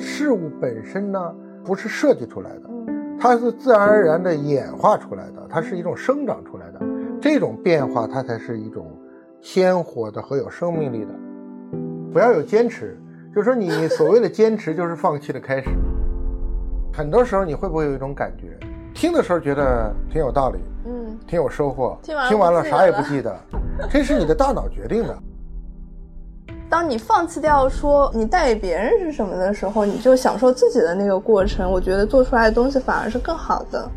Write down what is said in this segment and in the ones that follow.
事物本身呢不是设计出来的，嗯它是自然而然的演化出来的，它是一种生长出来的。这种变化，它才是一种鲜活的和有生命力的。不要有坚持，就是说你 所谓的坚持，就是放弃的开始。很多时候，你会不会有一种感觉，听的时候觉得挺有道理，嗯，挺有收获，听完了啥也不记得，这是你的大脑决定的。当你放弃掉说你带给别人是什么的时候，你就享受自己的那个过程。我觉得做出来的东西反而是更好的。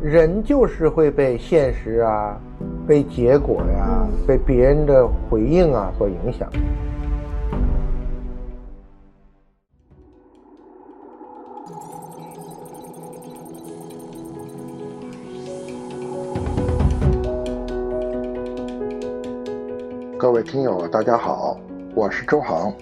人就是会被现实啊、被结果呀、被别人的回应啊所影响。各位听友，大家好，我是周航，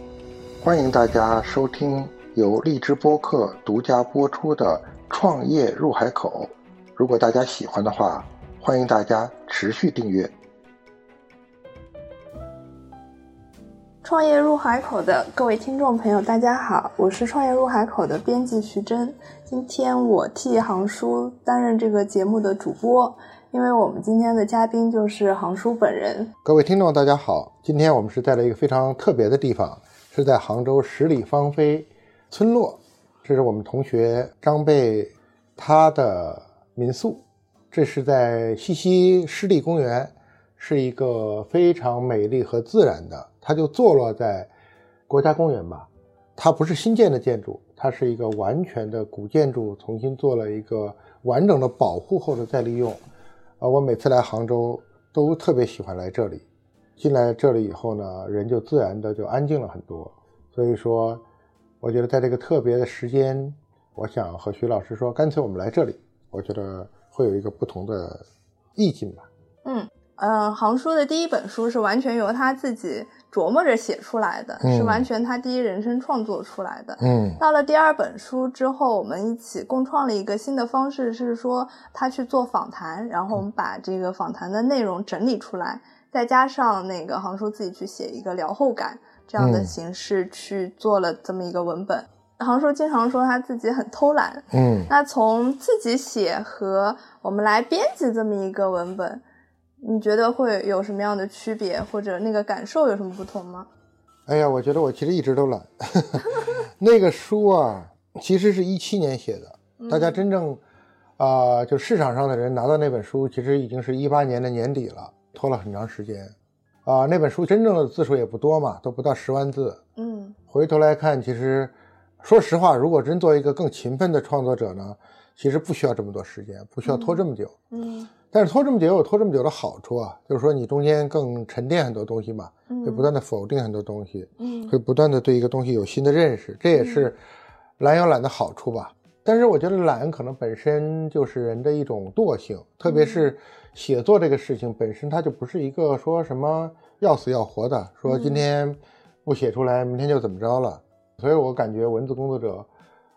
欢迎大家收听由荔枝播客独家播出的《创业入海口》。如果大家喜欢的话，欢迎大家持续订阅。创业入海口的各位听众朋友，大家好，我是创业入海口的编辑徐真。今天我替航叔担任这个节目的主播，因为我们今天的嘉宾就是杭叔本人。各位听众，大家好，今天我们是在了一个非常特别的地方，是在杭州十里芳菲村落，这是我们同学张贝他的民宿，这是在西溪湿地公园，是一个非常美丽和自然的，它就坐落在国家公园吧，它不是新建的建筑，它是一个完全的古建筑，重新做了一个完整的保护后的再利用。啊，我每次来杭州都特别喜欢来这里。进来这里以后呢，人就自然的就安静了很多。所以说，我觉得在这个特别的时间，我想和徐老师说，干脆我们来这里，我觉得会有一个不同的意境吧。嗯，呃，杭叔的第一本书是完全由他自己琢磨着写出来的，嗯是完全他第一人生创作出来的。嗯到了第二本书之后，我们一起共创了一个新的方式，是说他去做访谈，然后我们把这个访谈的内容整理出来，再加上那个杭叔自己去写一个聊后感这样的嗯形式去做了这么一个文本。杭叔经常说他自己很偷懒，嗯，那从自己写和我们来编辑这么一个文本，你觉得会有什么样的区别，或者那个感受有什么不同吗？哎呀，我觉得我其实一直都懒。那个书啊，其实是一七年写的，大家真正啊、就市场上的人拿到那本书，其实已经是一八年的年底了，拖了很长时间。啊、那本书真正的字数也不多嘛，都不到十万字。嗯回头来看，其实说实话，如果真做一个更勤奋的创作者呢，其实不需要这么多时间，不需要拖这么久。嗯但是拖这么久有拖这么久的好处啊，就是说你中间更沉淀很多东西嘛，嗯会不断的否定很多东西，嗯会不断的对一个东西有新的认识，这也是懒有懒的好处吧。但是我觉得懒可能本身就是人的一种惰性，特别是写作这个事情本身，它就不是一个说什么要死要活的，说今天不写出来，明天就怎么着了。所以我感觉文字工作者，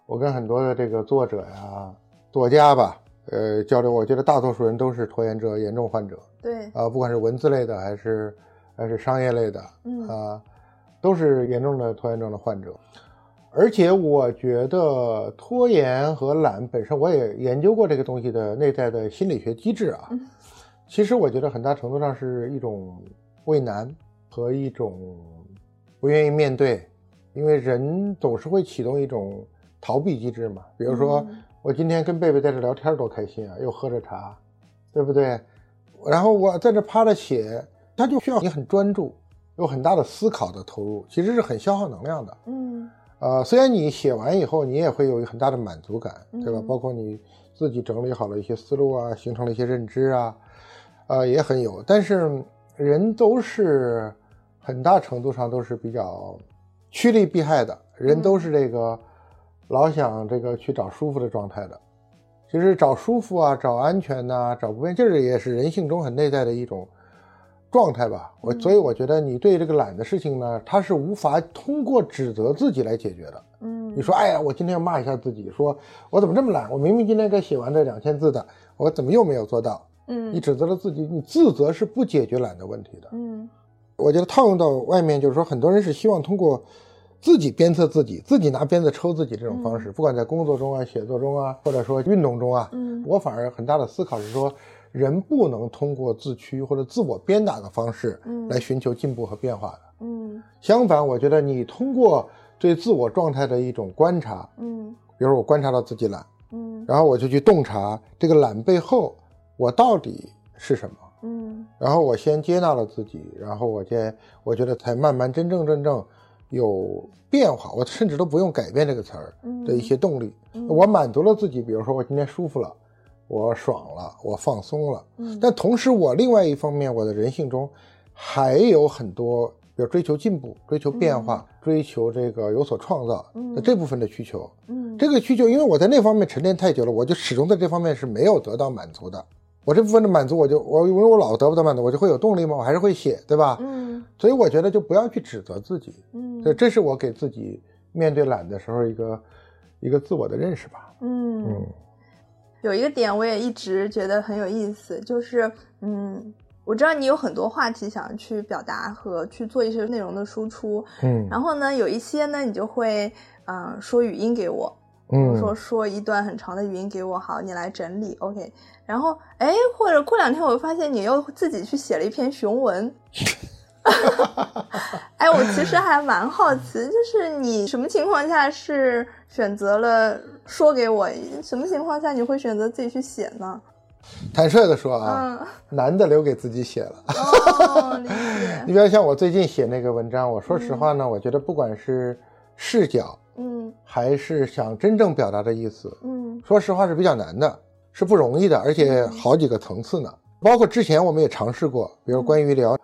我跟很多的这个作者呀、作家吧，呃，交流，我觉得大多数人都是拖延症严重患者。对，啊，不管是文字类的还是还是商业类的，嗯啊，都是严重的拖延症的患者。而且我觉得拖延和懒本身，我也研究过这个东西的内在的心理学机制啊。其实我觉得很大程度上是一种畏难和一种不愿意面对，因为人总是会启动一种逃避机制嘛。比如说，嗯我今天跟贝贝在这聊天多开心啊，又喝着茶，对不对？然后我在这趴着写，它就需要你很专注，有很大的思考的投入，其实是很消耗能量的。嗯呃，虽然你写完以后，你也会有一个很大的满足感，对吧？嗯包括你自己整理好了一些思路啊，形成了一些认知啊，呃，也很有。但是人都是很大程度上都是比较趋利避害的，人都是这个、老想这个去找舒服的状态的。其实找舒服啊，找安全呐、找不费劲儿也是人性中很内在的一种状态吧。我所以我觉得你对这个懒的事情呢，它是无法通过指责自己来解决的。嗯，你说，哎呀，我今天要骂一下自己，说我怎么这么懒？我明明今天该写完这两千字的，我怎么又没有做到？嗯你指责了自己，你自责是不解决懒的问题的。嗯我觉得套用到外面，就是说，很多人是希望通过自己鞭策自己，自己拿鞭子抽自己这种方式，不管在工作中啊、写作中啊，或者说运动中啊，嗯。我反而很大的思考是说，人不能通过自驱或者自我鞭打的方式嗯。来寻求进步和变化的。嗯。相反，我觉得你通过对自我状态的一种观察，嗯。比如说我观察到自己懒，嗯。然后我就去洞察这个懒背后我到底是什么。嗯。然后我先接纳了自己，然后我先我觉得才慢慢真正真正有变化，我甚至都不用改变这个词儿嗯的一些动力。我满足了自己，比如说我今天舒服了，我爽了，我放松了。嗯但同时，我另外一方面，我的人性中还有很多，比如追求进步、追求变化、追求这个有所创造的这部分的需求。嗯这个需求，因为我在那方面沉淀太久了，我就始终在这方面是没有得到满足的。我这部分的满足，我就我因为我老得不到满足，我就会有动力吗？我还是会写，对吧？嗯。所以我觉得就不要去指责自己，嗯。这这是我给自己面对懒的时候一个一个自我的认识吧。嗯。嗯。有一个点我也一直觉得很有意思，就是嗯，我知道你有很多话题想去表达和去做一些内容的输出，嗯。然后呢，有一些呢，你就会嗯、呃说语音给我，比如嗯说说一段很长的语音给我，好，你来整理，OK。然后哎，或者过两天我又发现你又自己去写了一篇雄文。哎，我其实还蛮好奇，就是你什么情况下是选择了说给我，什么情况下你会选择自己去写呢？坦率的说啊，嗯，男的留给自己写了。哦，理解，你比如像我最近写那个文章，我说实话呢，我觉得不管是视角嗯。还是想真正表达的意思，嗯。说实话是比较难的，是不容易的，而且好几个层次呢。包括之前我们也尝试过，比如关于聊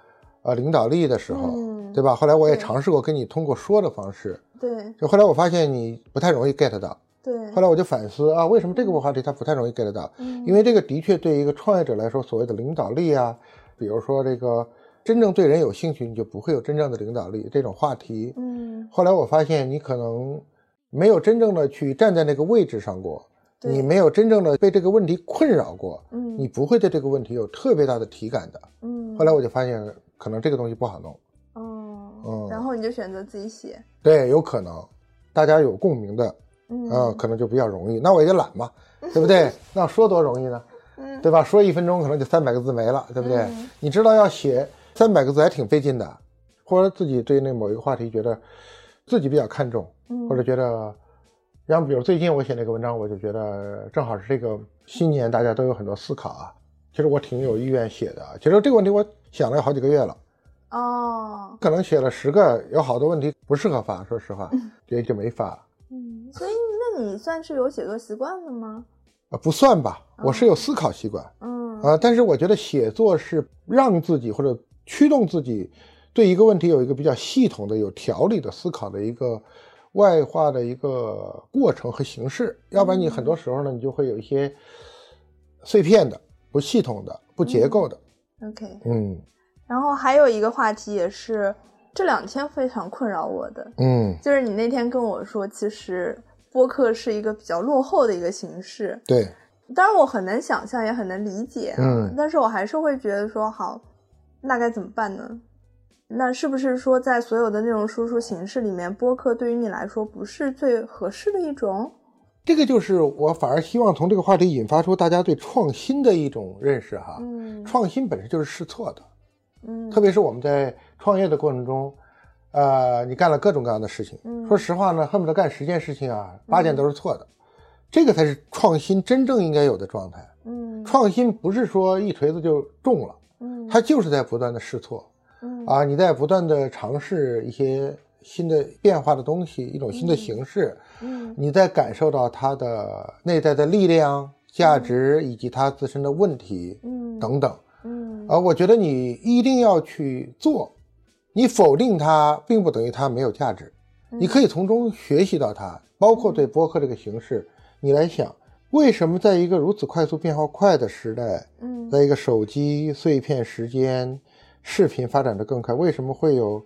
呃领导力的时候，嗯。对吧？后来我也尝试过跟你通过说的方式，对。就后来我发现你不太容易 get 到。对，后来我就反思啊，为什么这个话题它不太容易 get 到？嗯。因为这个的确对一个创业者来说，所谓的领导力啊，比如说这个真正对人有兴趣，你就不会有真正的领导力这种话题。嗯后来我发现你可能没有真正的去站在那个位置上过，你没有真正的被这个问题困扰过，嗯你不会对这个问题有特别大的体感的。嗯，后来我就发现，可能这个东西不好弄。哦，嗯然后你就选择自己写，对，有可能大家有共鸣的，嗯呃，可能就比较容易。那我也懒嘛，对不对？那说多容易呢？嗯对吧？说一分钟可能就三百个字没了，对不对？嗯你知道要写三百个字还挺费劲的，或者自己对那某一个话题觉得自己比较看重，嗯或者觉得，像比如最近我写那个文章，我就觉得正好是这个新年，大家都有很多思考啊。其实我挺有意愿写的，其实这个问题我想了有好几个月了，哦，可能写了十个，有好多问题不适合发，说实话，也就没发。嗯，所以那你算是有写作习惯的吗？啊，不算吧，我是有思考习惯。嗯啊，但是我觉得写作是让自己或者驱动自己对一个问题有一个比较系统的、有条理的思考的一个外化的一个过程和形式，要不然你很多时候呢，你就会有一些碎片的、不系统的、不结构的。，OK。嗯然后还有一个话题也是这两天非常困扰我的，嗯，就是你那天跟我说，其实播客是一个比较落后的一个形式。对，当然我很能想象，也很能理解啊，嗯但是我还是会觉得说，好，那该怎么办呢？那是不是说，在所有的内容输出形式里面，播客对于你来说不是最合适的一种？这个就是我反而希望从这个话题引发出大家对创新的一种认识哈。嗯创新本身就是试错的。嗯，特别是我们在创业的过程中，呃，你干了各种各样的事情，嗯说实话呢，恨不得干十件事情啊，八件都是错的，这个才是创新真正应该有的状态。嗯创新不是说一锤子就中了，嗯。它就是在不断的试错嗯。啊，你在不断的尝试一些新的变化的东西，一种新的形式，嗯。你在感受到它的内在的力量、价值以及它自身的问题嗯等等。嗯。啊，我觉得你一定要去做，你否定它，并不等于它没有价值，你可以从中学习到它，包括对播客这个形式，你来想，为什么在一个如此快速变化快的时代，嗯在一个手机碎片时间，视频发展的更快，为什么会有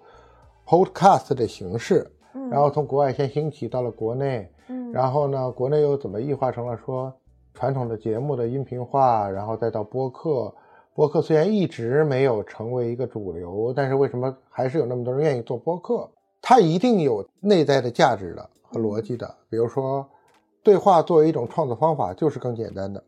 podcast 的形式？嗯然后从国外先兴起到了国内，嗯然后呢，国内又怎么异化成了说传统的节目的音频化，然后再到播客。播客虽然一直没有成为一个主流，但是为什么还是有那么多人愿意做播客？它一定有内在的价值的和逻辑的。比如说，对话作为一种创作方法，就是更简单的。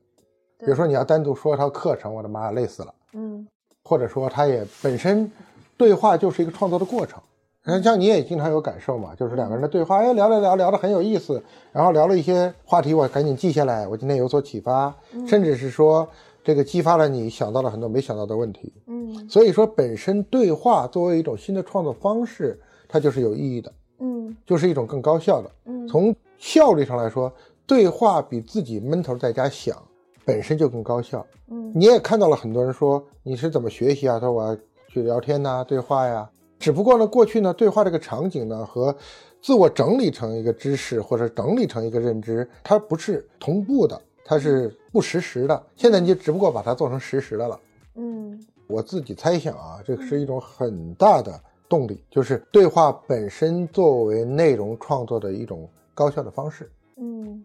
比如说，你要单独说一套课程，我的妈呀，累死了。嗯或者说，它也本身对话就是一个创作的过程。嗯像你也经常有感受嘛，就是两个人的对话，哎，聊聊聊聊得很有意思，然后聊了一些话题，我赶紧记下来，我今天有所启发，甚至是说这个激发了你想到了很多没想到的问题。嗯所以说，本身对话作为一种新的创作方式，它就是有意义的，嗯就是一种更高效的。嗯从效率上来说，对话比自己闷头在家想本身就更高效。嗯你也看到了很多人说你是怎么学习啊？他说我要去聊天呐、对话呀。只不过呢，过去呢，对话这个场景呢和自我整理成一个知识或者整理成一个认知，它不是同步的，它是不实时的。现在你就只不过把它做成实时的了。嗯我自己猜想啊，这是一种很大的动力，就是对话本身作为内容创作的一种高效的方式，嗯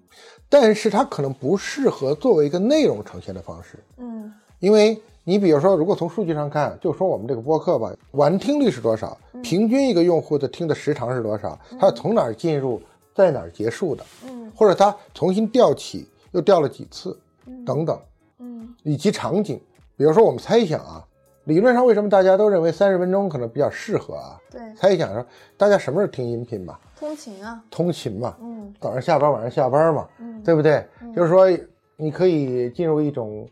但是它可能不适合作为一个内容呈现的方式，嗯因为你比如说，如果从数据上看，就说我们这个播客吧，完听率是多少，平均一个用户的听的时长是多少，它从哪儿进入，在哪儿结束的，嗯或者它重新调起又调了几次，等等。嗯以及场景。比如说，我们猜想啊，理论上为什么大家都认为三十分钟可能比较适合啊？对，猜想说，大家什么时候听音频嘛？通勤啊，通勤嘛，嗯。早上下班，晚上下班嘛，嗯。对不对？就是说，你可以进入一种，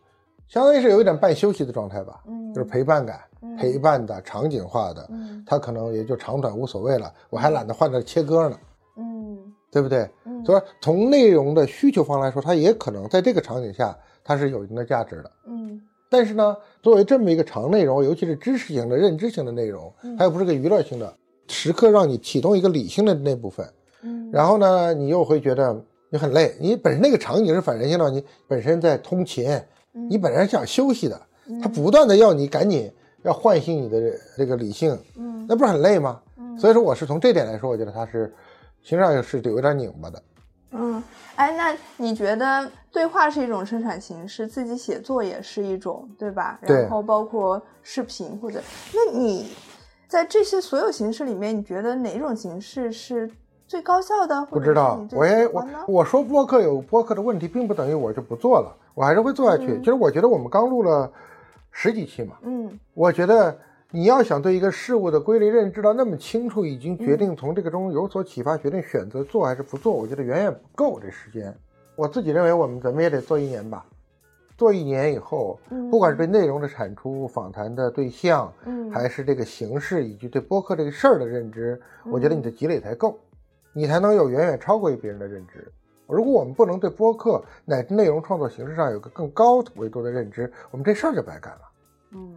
相当于是有一点半休息的状态吧，嗯。就是陪伴感、陪伴的、场景化的，嗯。它可能也就长短无所谓了，我还懒得换着切歌呢。嗯。对不对？嗯。所以说从内容的需求方来说，它也可能在这个场景下，它是有一定的价值的。嗯。但是呢，作为这么一个长内容，尤其是知识型的、认知型的内容，它又不是个娱乐性的，时刻让你启动一个理性的那部分，嗯。然后呢，你又会觉得你很累，你本身那个场景是反人性的，你本身在通勤，你本来是想休息的，它不断的要你赶紧要唤醒你的这个理性，嗯。那不是很累吗？所以说，我是从这点来说，我觉得它是形式上是有点拧巴的。嗯，哎，那你觉得对话是一种生产形式，自己写作也是一种，对吧？对。然后包括视频或者，那你在这些所有形式里面，你觉得哪种形式是最高效的？不知道我也我我说播客有播客的问题，并不等于我就不做了，我还是会做下去。其实我觉得我们刚录了十几期嘛，嗯我觉得你要想对一个事物的规律认知到那么清楚，已经决定从这个中有所启发，决定选择做还是不做，我觉得远远不够这时间。我自己认为我们怎么也得做一年吧。做一年以后，嗯。不管是对内容的产出、访谈的对象，嗯。还是这个形式以及对播客这个事儿的认知，我觉得你的积累才够，你才能有远远超过于别人的认知。如果我们不能对播客乃至内容创作形式上有个更高维度的认知，我们这事儿就白干了。嗯。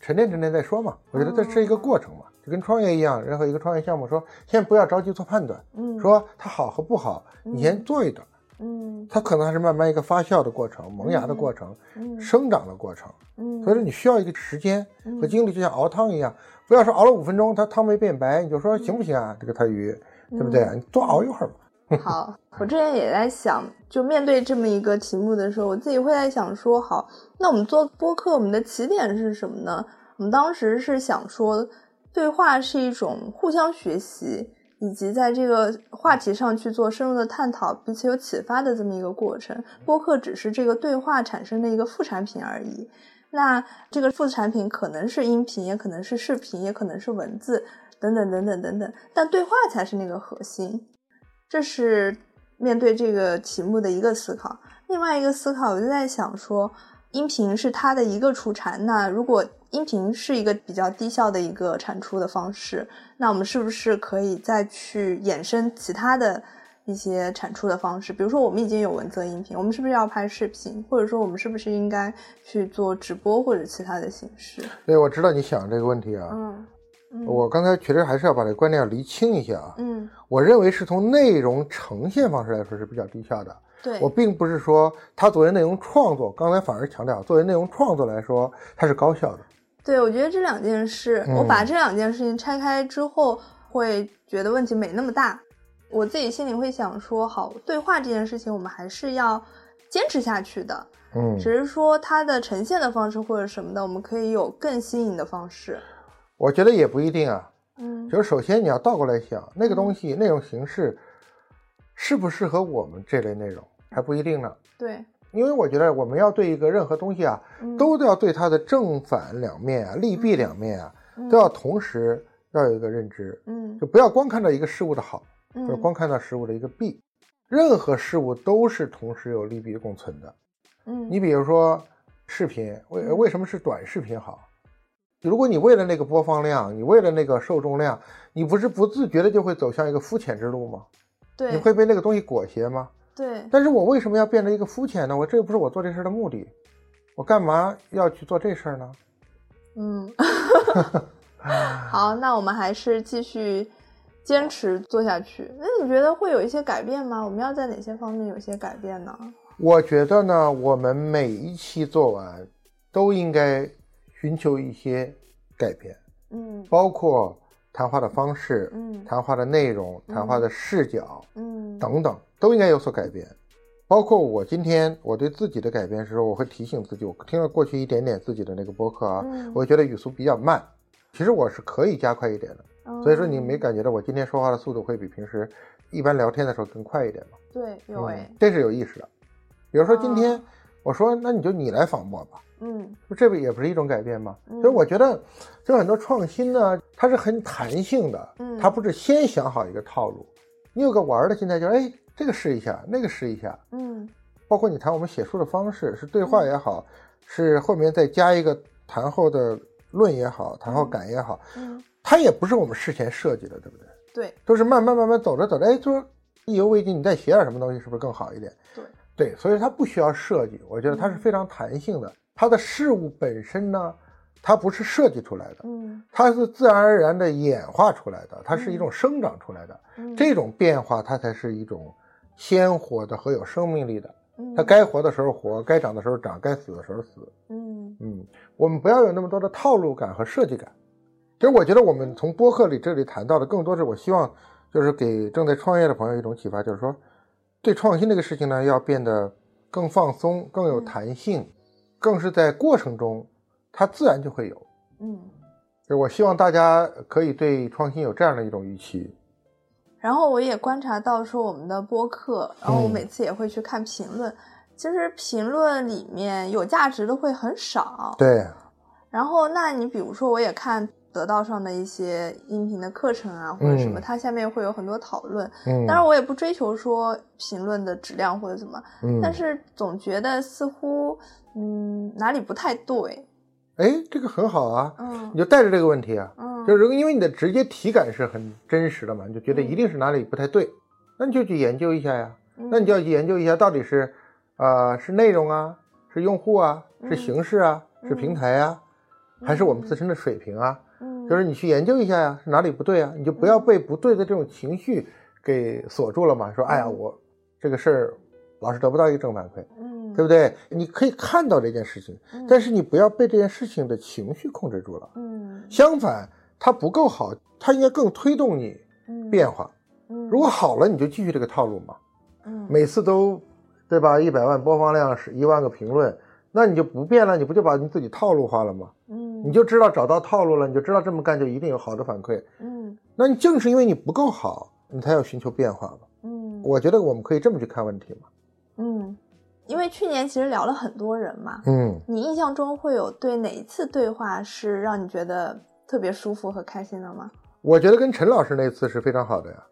沉淀沉淀再说嘛。我觉得这是一个过程嘛，就跟创业一样，任何一个创业项目说，先不要着急做判断，嗯。说它好和不好，你先做一段，嗯它可能还是慢慢一个发酵的过程、萌芽的过程、嗯生长的过程。嗯，所以说你需要一个时间和精力，就像熬汤一样，不要说熬了五分钟它汤没变白，你就说行不行啊？这个菜鱼，对不对？你多熬一会儿吧。好，我之前也在想，就面对这么一个题目的时候，我自己会在想说，好，那我们做播客，我们的起点是什么呢？我们当时是想说，对话是一种互相学习，以及在这个话题上去做深入的探讨，彼此有启发的这么一个过程。播客只是这个对话产生的一个副产品而已。那这个副产品可能是音频，也可能是视频，也可能是文字，等等等等等等，但对话才是那个核心。这是面对这个题目的一个思考。另外一个思考，我就在想说，音频是它的一个出产。那如果音频是一个比较低效的一个产出的方式，那我们是不是可以再去衍生其他的一些产出的方式？比如说，我们已经有文字音频，我们是不是要拍视频？或者说，我们是不是应该去做直播或者其他的形式？对，我知道你想这个问题啊。嗯我刚才确实还是要把这个观念要厘清一下啊。嗯，我认为是从内容呈现方式来说是比较低效的。对，我并不是说它作为内容创作，刚才反而强调，作为内容创作来说，它是高效的。对，我觉得这两件事，嗯我把这两件事情拆开之后，会觉得问题没那么大。我自己心里会想说，好，对话这件事情，我们还是要坚持下去的。嗯，只是说它的呈现的方式或者什么的，我们可以有更新颖的方式。我觉得也不一定啊。嗯就是首先你要倒过来想，那个东西、内容形式适不适合我们这类内容还不一定呢。对，因为我觉得我们要对一个任何东西啊，嗯都要对它的正反两面啊、利弊两面啊，嗯都要同时要有一个认知，嗯就不要光看到一个事物的好，或者嗯光看到事物的一个弊。任何事物都是同时有利弊共存的。嗯你比如说视频，为嗯为什么是短视频好？如果你为了那个播放量，你为了那个受众量，你不是不自觉的就会走向一个肤浅之路吗？对你会被那个东西裹挟吗？对但是我为什么要变成一个肤浅呢？我这又不是我做这事儿的目的，我干嘛要去做这事儿呢？嗯，好，那我们还是继续坚持做下去。那你觉得会有一些改变吗？我们要在哪些方面有些改变呢？我觉得呢，我们每一期做完都应该寻求一些改变，嗯包括谈话的方式、嗯谈话的内容、谈话的视角嗯等等，都应该有所改变。包括我今天我对自己的改变是说，我会提醒自己，我听了过去一点点自己的那个播客啊，嗯我会觉得语速比较慢，其实我是可以加快一点的。嗯所以说你没感觉到我今天说话的速度会比平时一般聊天的时候更快一点吗？对有哎嗯，这是有意识的。比如说今天哦我说，那你就你来仿我吧，嗯这不也不是一种改变吗？嗯所以我觉得，就很多创新呢，它是很弹性的，嗯它不是先想好一个套路，你有个玩儿的心态，就是哎，这个试一下，那个试一下，嗯包括你谈我们写书的方式，是对话也好，是后面再加一个谈后的论也好，谈后感也好，嗯它也不是我们事前设计的，对不对？对都是慢慢慢慢走着走着，哎，就是意犹未尽，你再写点什么东西，是不是更好一点？对对，所以它不需要设计，我觉得它是非常弹性的。它的事物本身呢，它不是设计出来的，嗯它是自然而然的演化出来的，它是一种生长出来的。嗯这种变化，它才是一种鲜活的和有生命力的。嗯它该活的时候活，该长的时候长，该死的时候死。嗯嗯，我们不要有那么多的套路感和设计感。其实我觉得我们从播客里这里谈到的，更多是我希望就是给正在创业的朋友一种启发，就是说，对创新这个事情呢，要变得更放松、更有弹性，更是在过程中，它自然就会有。嗯。就是我希望大家可以对创新有这样的一种预期。然后我也观察到说我们的播客，然后我嗯每次也会去看评论，其实评论里面有价值的会很少。对，然后那你比如说我也看得到上的一些音频的课程啊或者什么，嗯它下面会有很多讨论。嗯，当然我也不追求说评论的质量或者怎么，嗯，但是总觉得似乎嗯哪里不太对。哎，这个很好啊，嗯你就带着这个问题啊，嗯，就是因为你的直接体感是很真实的嘛，你就觉得一定是哪里不太对，那你就去研究一下呀。嗯那你就要去研究一下，到底是，呃，是内容啊，是用户啊，是嗯形式啊，是嗯平台啊，还是我们自身的水平啊？嗯就是你去研究一下呀，是哪里不对啊？你就不要被不对的这种情绪给锁住了嘛。说，哎呀，嗯我这个事儿老是得不到一个正反馈，嗯对不对？你可以看到这件事情，嗯但是你不要被这件事情的情绪控制住了。嗯相反，它不够好，它应该更推动你嗯变化。嗯如果好了，你就继续这个套路嘛，嗯每次都，对吧？一百万播放量是一万个评论，那你就不变了，你不就把你自己套路化了吗？嗯你就知道找到套路了，你就知道这么干就一定有好的反馈。嗯那你正是因为你不够好，你才要寻求变化嘛。嗯我觉得我们可以这么去看问题嘛。嗯，因为去年其实聊了很多人嘛，嗯，你印象中会有对哪一次对话是让你觉得特别舒服和开心的吗？我觉得跟陈老师那次是非常好的呀。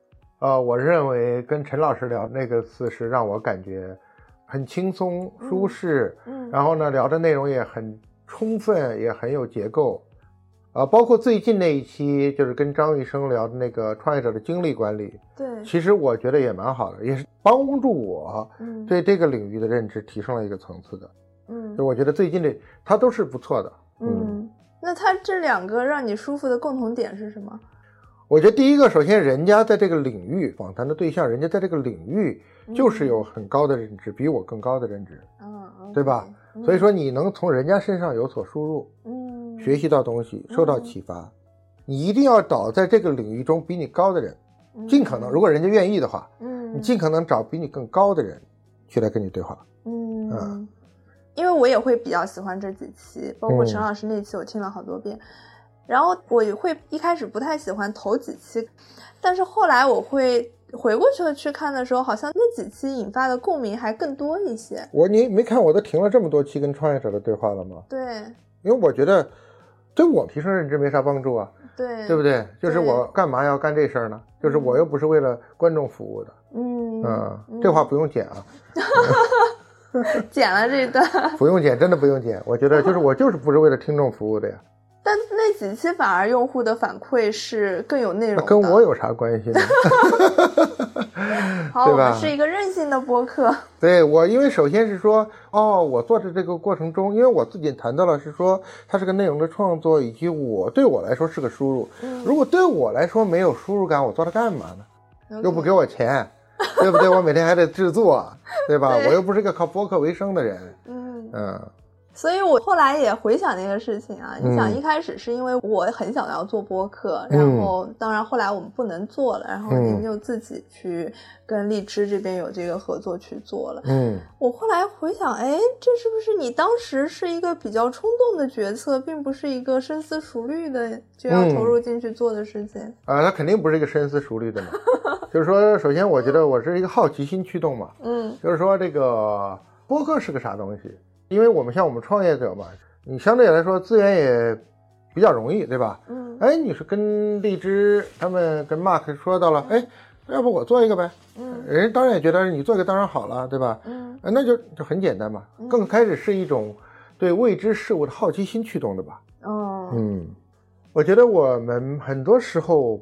呃，我认为跟陈老师聊那个次是让我感觉很轻松舒适，嗯然后呢聊的内容也很充分，也很有结构。啊，包括最近那一期就是跟张医生聊的那个创业者的精力管理，对，其实我觉得也蛮好的，也是帮助我嗯对这个领域的认知提升了一个层次的。嗯就我觉得最近这他都是不错的。嗯，那他这两个让你舒服的共同点是什么？我觉得第一个，首先人家在这个领域访谈的对象，人家在这个领域就是有很高的认知，比我更高的认知，嗯，嗯对吧？嗯所以说你能从人家身上有所输入，嗯，学习到东西，受到启发，你一定要找在这个领域中比你高的人，嗯尽可能，如果人家愿意的话，嗯，你尽可能找比你更高的人去来跟你对话。嗯嗯，因为我也会比较喜欢这几期，包括嗯陈老师那期，我听了好多遍。然后我也会一开始不太喜欢头几期，但是后来我会回过去去看的时候，好像那几期引发的共鸣还更多一些。我你没看我都停了这么多期跟创业者的对话了吗？对因为我觉得对我提升认知没啥帮助啊，对对不对？就是我干嘛要干这事儿呢？就是我又不是为了观众服务的，嗯嗯，这话不用剪啊，剪了这一段，不用剪，真的不用剪。我觉得就是我就是不是为了听众服务的呀，但那几期反而用户的反馈是更有内容的。那跟我有啥关系呢？好，我们是一个任性的播客。对我，因为首先是说，哦，我做的这个过程中，因为我自己谈到了是说，它是个内容的创作，以及我对我来说是个输入。如果对我来说没有输入感，我做它干嘛呢？又不给我钱，对不对？我每天还得制作，对吧？对我又不是个靠播客为生的人，嗯，嗯所以我后来也回想那个事情啊，你想嗯一开始是因为我很想要做播客，嗯然后当然后来我们不能做了，然后嗯您就自己去跟荔枝这边有这个合作去做了。嗯，我后来回想，哎，这是不是你当时是一个比较冲动的决策，并不是一个深思熟虑的就要嗯投入进去做的事情？啊，那肯定不是一个深思熟虑的嘛。就是说，首先我觉得我是一个好奇心驱动嘛，嗯就是说这个播客是个啥东西？因为我们像我们创业者嘛，你相对来说资源也比较容易，对吧？嗯哎，你是跟荔枝他们跟 Mark 说到了，哎，要不我做一个呗？嗯人家当然也觉得你做一个当然好了，对吧？嗯哎，那就就很简单嘛，更开始是一种对未知事物的好奇心驱动的吧。哦嗯，我觉得我们很多时候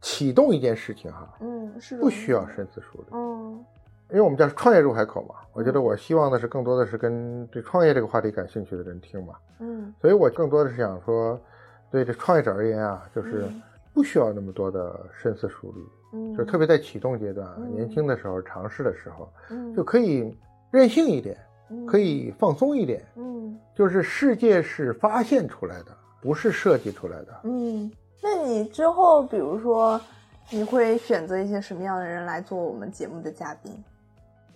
启动一件事情哈，嗯是不需要深思熟虑。嗯因为我们叫创业入海口嘛，我觉得我希望的是更多的是跟对创业这个话题感兴趣的人听嘛，嗯。所以我更多的是想说，对这创业者而言啊，就是嗯。不需要那么多的深思熟虑，嗯，就特别在启动阶段年轻的时候尝试的时候，嗯。就可以任性一点，嗯可以放松一点，嗯。就是世界是发现出来的，不是设计出来的。嗯，那你之后比如说你会选择一些什么样的人来做我们节目的嘉宾？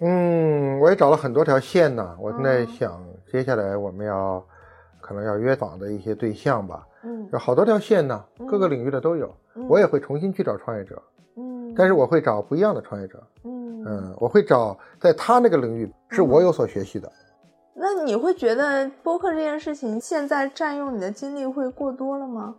嗯，我也找了很多条线呢。我现在嗯想，接下来我们要可能要约访的一些对象吧，嗯有好多条线呢，嗯各个领域的都有。嗯我也会重新去找创业者，嗯，但是我会找不一样的创业者。嗯嗯，我会找在他那个领域是我有所学习的。那你会觉得播客这件事情现在占用你的精力会过多了吗？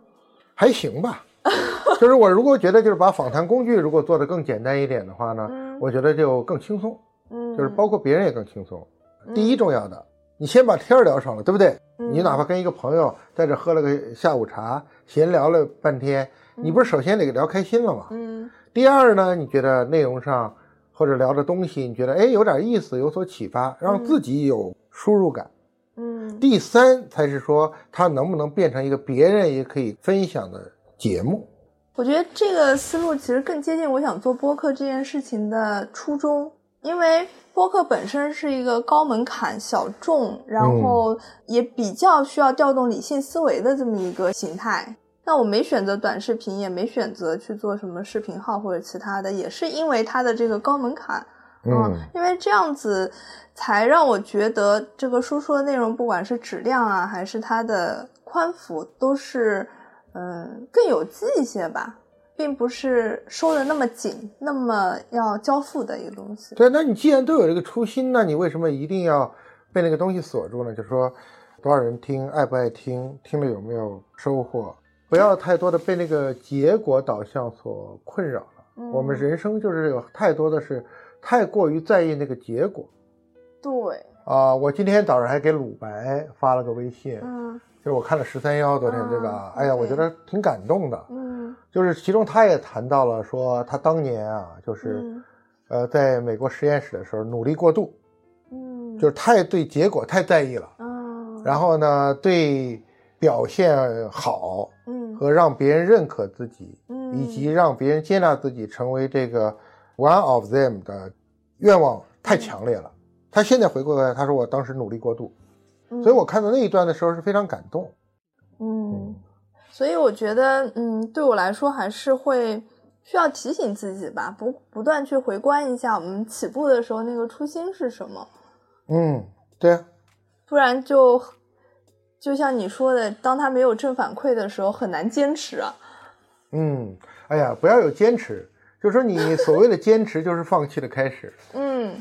还行吧。就是我如果觉得就是把访谈工具如果做得更简单一点的话呢，嗯我觉得就更轻松，嗯，就是包括别人也更轻松。嗯第一重要的，你先把天儿聊上了，对不对？嗯你哪怕跟一个朋友在这喝了个下午茶，闲聊了半天，你不是首先得聊开心了吗？嗯第二呢，你觉得内容上或者聊的东西，你觉得哎有点意思，有所启发，让自己有输入感。嗯第三才是说它能不能变成一个别人也可以分享的节目。我觉得这个思路其实更接近我想做播客这件事情的初衷，因为播客本身是一个高门槛、小众，然后也比较需要调动理性思维的这么一个形态。那我没选择短视频，也没选择去做什么视频号或者其他的，也是因为它的这个高门槛。嗯因为这样子才让我觉得这个输出的内容，不管是质量啊，还是它的宽幅，都是嗯更有机一些吧，并不是收的那么紧，那么要交付的一个东西。对，那你既然都有这个初心，那你为什么一定要被那个东西锁住呢？就说多少人听，爱不爱听，听了有没有收获，不要太多的被那个结果导向所困扰了。嗯我们人生就是有太多的是太过于在意那个结果对，啊、我今天早上还给鲁白发了个微信，嗯就是我看了十三幺昨天这个？啊哎呀，我觉得挺感动的。嗯就是其中他也谈到了说，他当年啊，就是、嗯。呃，在美国实验室的时候努力过度，嗯，就是太对结果太在意了，嗯，然后呢，对表现好嗯。和让别人认可自己，嗯以及让别人接纳自己成为这个 one of them 的愿望太强烈了。他现在回过来，他说我当时努力过度，嗯。所以我看到那一段的时候是非常感动。嗯，所以我觉得，嗯，对我来说还是会需要提醒自己吧，不不断去回观一下我们起步的时候那个初心是什么，嗯，对啊，不然就就像你说的，当他没有正反馈的时候，很难坚持啊。嗯，哎呀，不要有坚持，就是说你 所谓的坚持就是放弃的开始。嗯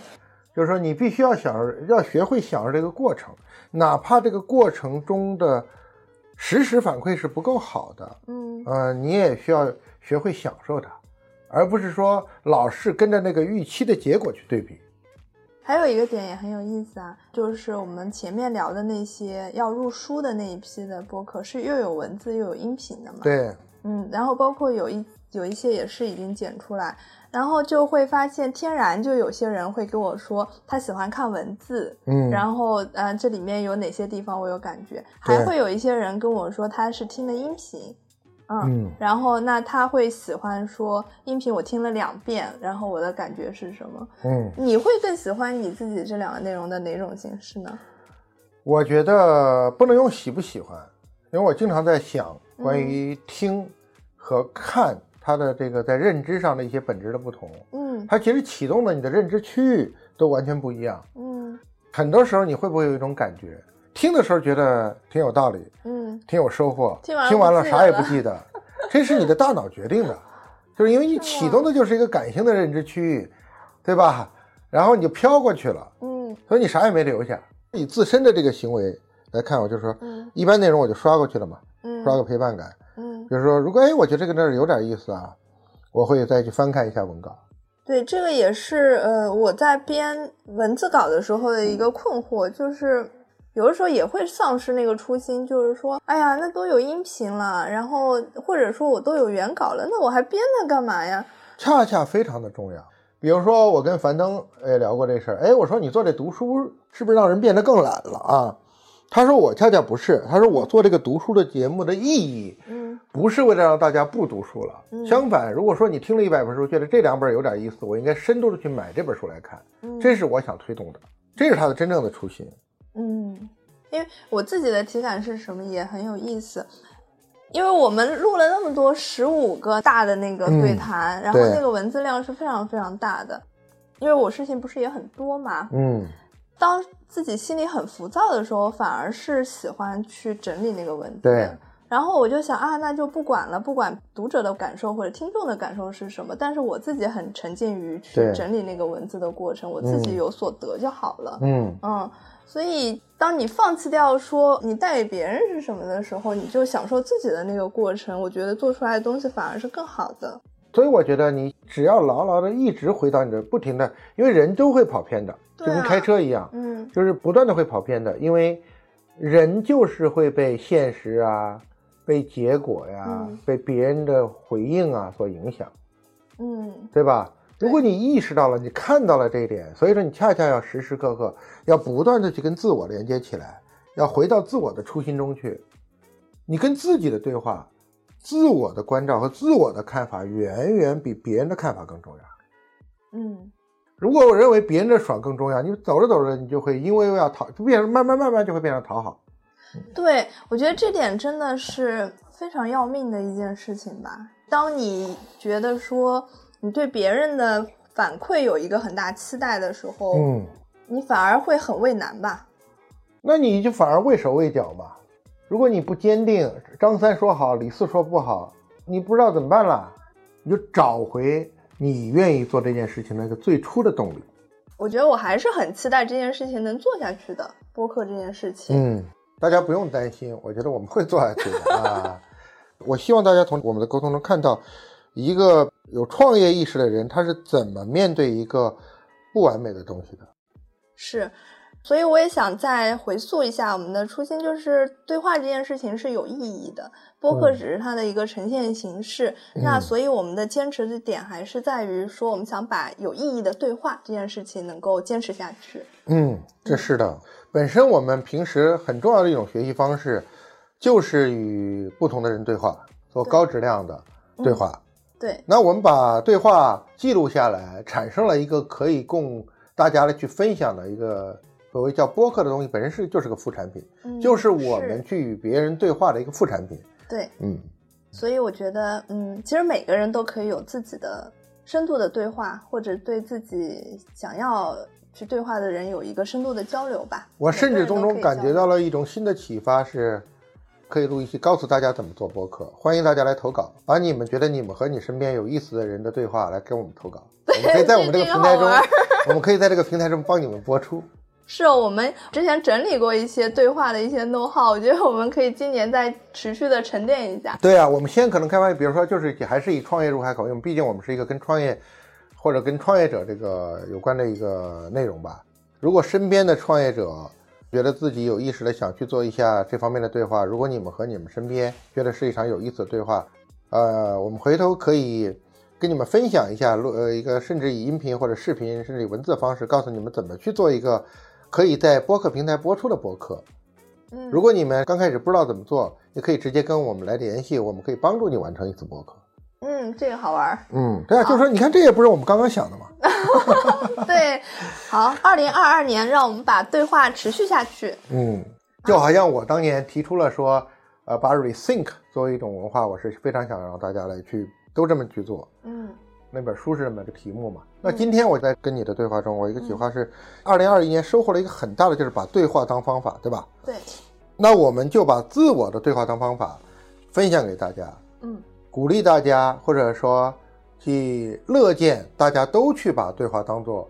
就是说你必须要享受，要学会享受这个过程，哪怕这个过程中的实时反馈是不够好的，嗯呃，你也需要学会享受它，而不是说老是跟着那个预期的结果去对比。还有一个点也很有意思啊，就是我们前面聊的那些要入书的那一批的播客，是又有文字又有音频的嘛？，对，嗯，然后包括有一有一些也是已经剪出来，然后就会发现天然就有些人会跟我说他喜欢看文字，嗯，然后呃这里面有哪些地方我有感觉，还会有一些人跟我说他是听的音频。嗯，嗯然后那他会喜欢说音频我听了两遍，然后我的感觉是什么？嗯，你会更喜欢你自己这两个内容的哪种形式呢？我觉得不能用喜不喜欢，因为我经常在想关于听和看它的这个在认知上的一些本质的不同，嗯。它其实启动的你的认知区域都完全不一样。嗯。很多时候你会不会有一种感觉，听的时候觉得挺有道理，嗯。挺有收获，听完了。啥也不记得，这是你的大脑决定的，就是因为你启动的就是一个感性的认知区域，对吧？然后你就飘过去了，嗯。所以你啥也没留下。以自身的这个行为来看，我就说，嗯。一般内容我就刷过去了嘛，嗯。刷个陪伴感。嗯，比如说，如果哎，我觉得这个那儿有点意思啊，我会再去翻看一下文稿。对，这个也是呃我在编文字稿的时候的一个困惑，就是有的时候也会丧失那个初心，就是说，哎呀，那都有音频了，然后或者说我都有原稿了，那我还编它干嘛呀？恰恰非常的重要。比如说，我跟樊登哎聊过这事儿，哎，我说你做这读书是不是让人变得更懒了啊？他说我恰恰不是，他说我做这个读书的节目的意义嗯。不是为了让大家不读书了，嗯。相反，如果说你听了一百本书，觉得这两本有点意思，我应该深度的去买这本书来看，嗯。这是我想推动的，这是他的真正的初心。嗯，因为我自己的体感是什么也很有意思，因为我们录了那么多十五个大的那个对谈，然后那个文字量是非常非常大的，因为我事情不是也很多嘛，嗯当自己心里很浮躁的时候，反而是喜欢去整理那个文字。对。然后我就想啊，那就不管了，不管读者的感受或者听众的感受是什么，但是我自己很沉浸于去整理那个文字的过程，我自己嗯有所得就好了。嗯，嗯，所以当你放弃掉说你带给别人是什么的时候，你就享受自己的那个过程。我觉得做出来的东西反而是更好的。所以我觉得你只要牢牢的一直回到你的不停的，因为人都会跑偏的，就跟开车一样，嗯。就是不断的会跑偏的，因为人就是会被现实啊、被结果呀、嗯。被别人的回应啊所影响，嗯。对吧？如果你意识到了，你看到了这一点，所以说你恰恰要时时刻刻要不断的去跟自我连接起来，要回到自我的初心中去。你跟自己的对话、自我的关照和自我的看法，远远比别人的看法更重要。嗯如果我认为别人的爽更重要，你走着走着，你就会因为要讨，就变成慢慢慢慢就会变成讨好。对，我觉得这点真的是非常要命的一件事情吧。当你觉得说你对别人的反馈有一个很大期待的时候，嗯，你反而会很畏难吧。那你就反而畏手畏脚嘛。如果你不坚定，张三说好，李四说不好，你不知道怎么办了，你就找回你愿意做这件事情那个最初的动力。我觉得我还是很期待这件事情能做下去的，播客这件事情。嗯，大家不用担心，我觉得我们会做下去的啊。我希望大家从我们的沟通中看到，一个有创业意识的人，他是怎么面对一个不完美的东西的。是，所以我也想再回溯一下我们的初心，就是对话这件事情是有意义的，播客嗯只是它的一个呈现形式。嗯那所以我们的坚持的点还是在于说，我们想把有意义的对话这件事情能够坚持下去。嗯，这是的。本身我们平时很重要的一种学习方式，就是与不同的人对话，做高质量的对话。对，那我们把对话记录下来，产生了一个可以供大家来去分享的一个所谓叫播客的东西，本身是就是个副产品，嗯就是我们去与别人对话的一个副产品。对，嗯，所以我觉得，嗯，其实每个人都可以有自己的深度的对话，或者对自己想要去对话的人有一个深度的交流吧。我甚至从中感觉到了，一种新的启发，是可以录一期告诉大家怎么做播客。欢迎大家来投稿，把你们觉得你们和你身边有意思的人的对话来跟我们投稿。我们可以在我们这个平台中我们可以在这个平台中帮你们播出。是我们之前整理过一些对话的一些 know how，我觉得我们可以今年再持续的沉淀一下。对啊，我们先可能开发，比如说就是还是以创业入海口，因为毕竟我们是一个跟创业或者跟创业者这个有关的一个内容吧。如果身边的创业者觉得自己有意识的想去做一下这方面的对话，如果你们和你们身边觉得是一场有意思的对话，呃，我们回头可以跟你们分享一下，录呃一个甚至以音频或者视频，甚至以文字的方式，告诉你们怎么去做一个可以在播客平台播出的播客。嗯，如果你们刚开始不知道怎么做，也可以直接跟我们来联系，我们可以帮助你完成一次播客。嗯，这个好玩儿。嗯，对啊，就是说，你看，这也不是我们刚刚想的嘛。对，好，二零二二年，让我们把对话持续下去。嗯，就好像我当年提出了说，呃，把 rethink 作为一种文化，我是非常想让大家来去都这么去做。嗯那本书是这么个题目嘛？那今天我在跟你的对话中，我一个启发是，二零二一年收获了一个很大的，就是把对话当方法，对吧？对，那我们就把自我的对话当方法分享给大家，嗯。鼓励大家，或者说去乐见大家都去把对话当做，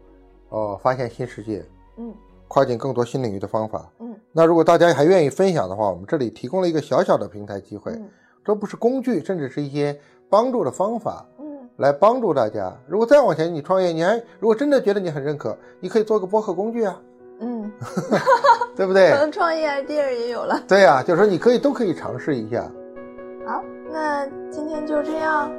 呃，发现新世界、嗯。跨进更多新领域的方法。嗯。那如果大家还愿意分享的话，我们这里提供了一个小小的平台机会，嗯。这不是工具，甚至是一些帮助的方法，嗯来帮助大家。如果再往前，你创业，你还如果真的觉得你很认可，你可以做个播客工具啊，嗯，对不对可？能创业 idea 也有了。对呀、就是说你可以都可以尝试一下。好，那今天就这样，